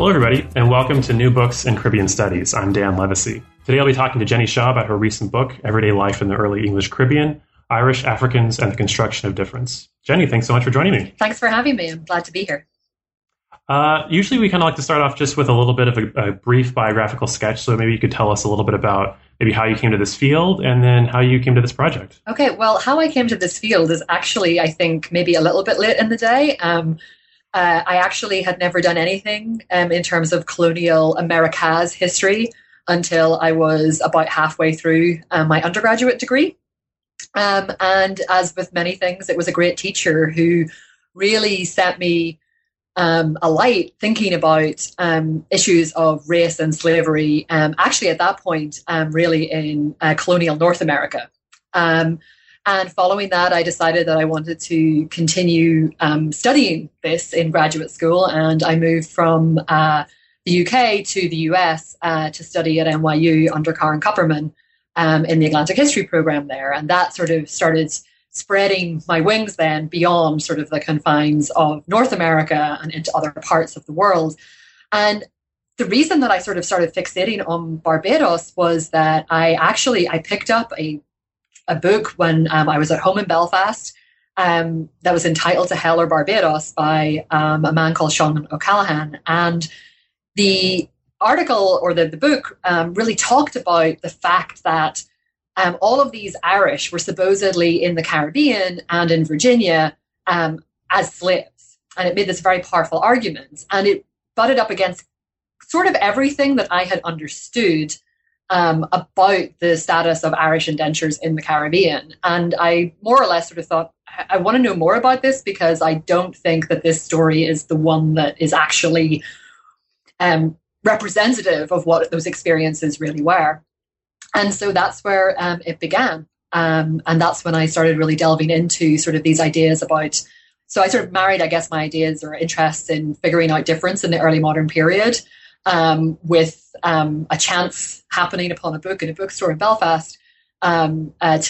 Hello, everybody, and welcome to New Books in Caribbean Studies. I'm Dan Livesay. Today I'll be talking to Jenny Shaw about her recent book, Everyday Life in the Early English Caribbean Irish, Africans, and the Construction of Difference. Jenny, thanks so much for joining me. Thanks for having me. I'm glad to be here. Uh, usually, we kind of like to start off just with a little bit of a, a, brief biographical sketch. So maybe you could tell us a little bit about maybe how you came to this field and then how you came to this project. Okay, well, how I came to this field is actually, I think, maybe a little bit late in the day. Um, uh, I actually had never done anything um, in terms of colonial America's history until I was about halfway through um, my undergraduate degree. Um, and as with many things, it was a great teacher who really set me um, alight thinking about um, issues of race and slavery, um, actually at that point, um, really in uh, colonial North America. Um, and following that, I decided that I wanted to continue um, studying this in graduate school, and I moved from uh, the UK to the US uh, to study at NYU under Karen Kupperman in the Atlantic History program there. And that sort of started spreading my wings then beyond sort of the confines of North America and into other parts of the world. And the reason that I sort of started fixating on Barbados was that I actually I picked up a a book when um, I was at home in Belfast um, that was entitled "To Hell or Barbados" by um, a man called Sean O'Callaghan, and the article or the, the book um, really talked about the fact that um, all of these Irish were supposedly in the Caribbean and in Virginia um, as slaves. And it made this very powerful argument. And it butted up against sort of everything that I had understood um, about the status of Irish indentures in the Caribbean. And I more or less sort of thought, I, want to know more about this because I don't think that this story is the one that is actually um, representative of what those experiences really were. And so that's where um, it began. Um, and that's when I started really delving into sort of these ideas about. So I sort of married, I guess, my ideas or interests in figuring out difference in the early modern period um, with um, a chance happening upon a book in a bookstore in Belfast um, uh,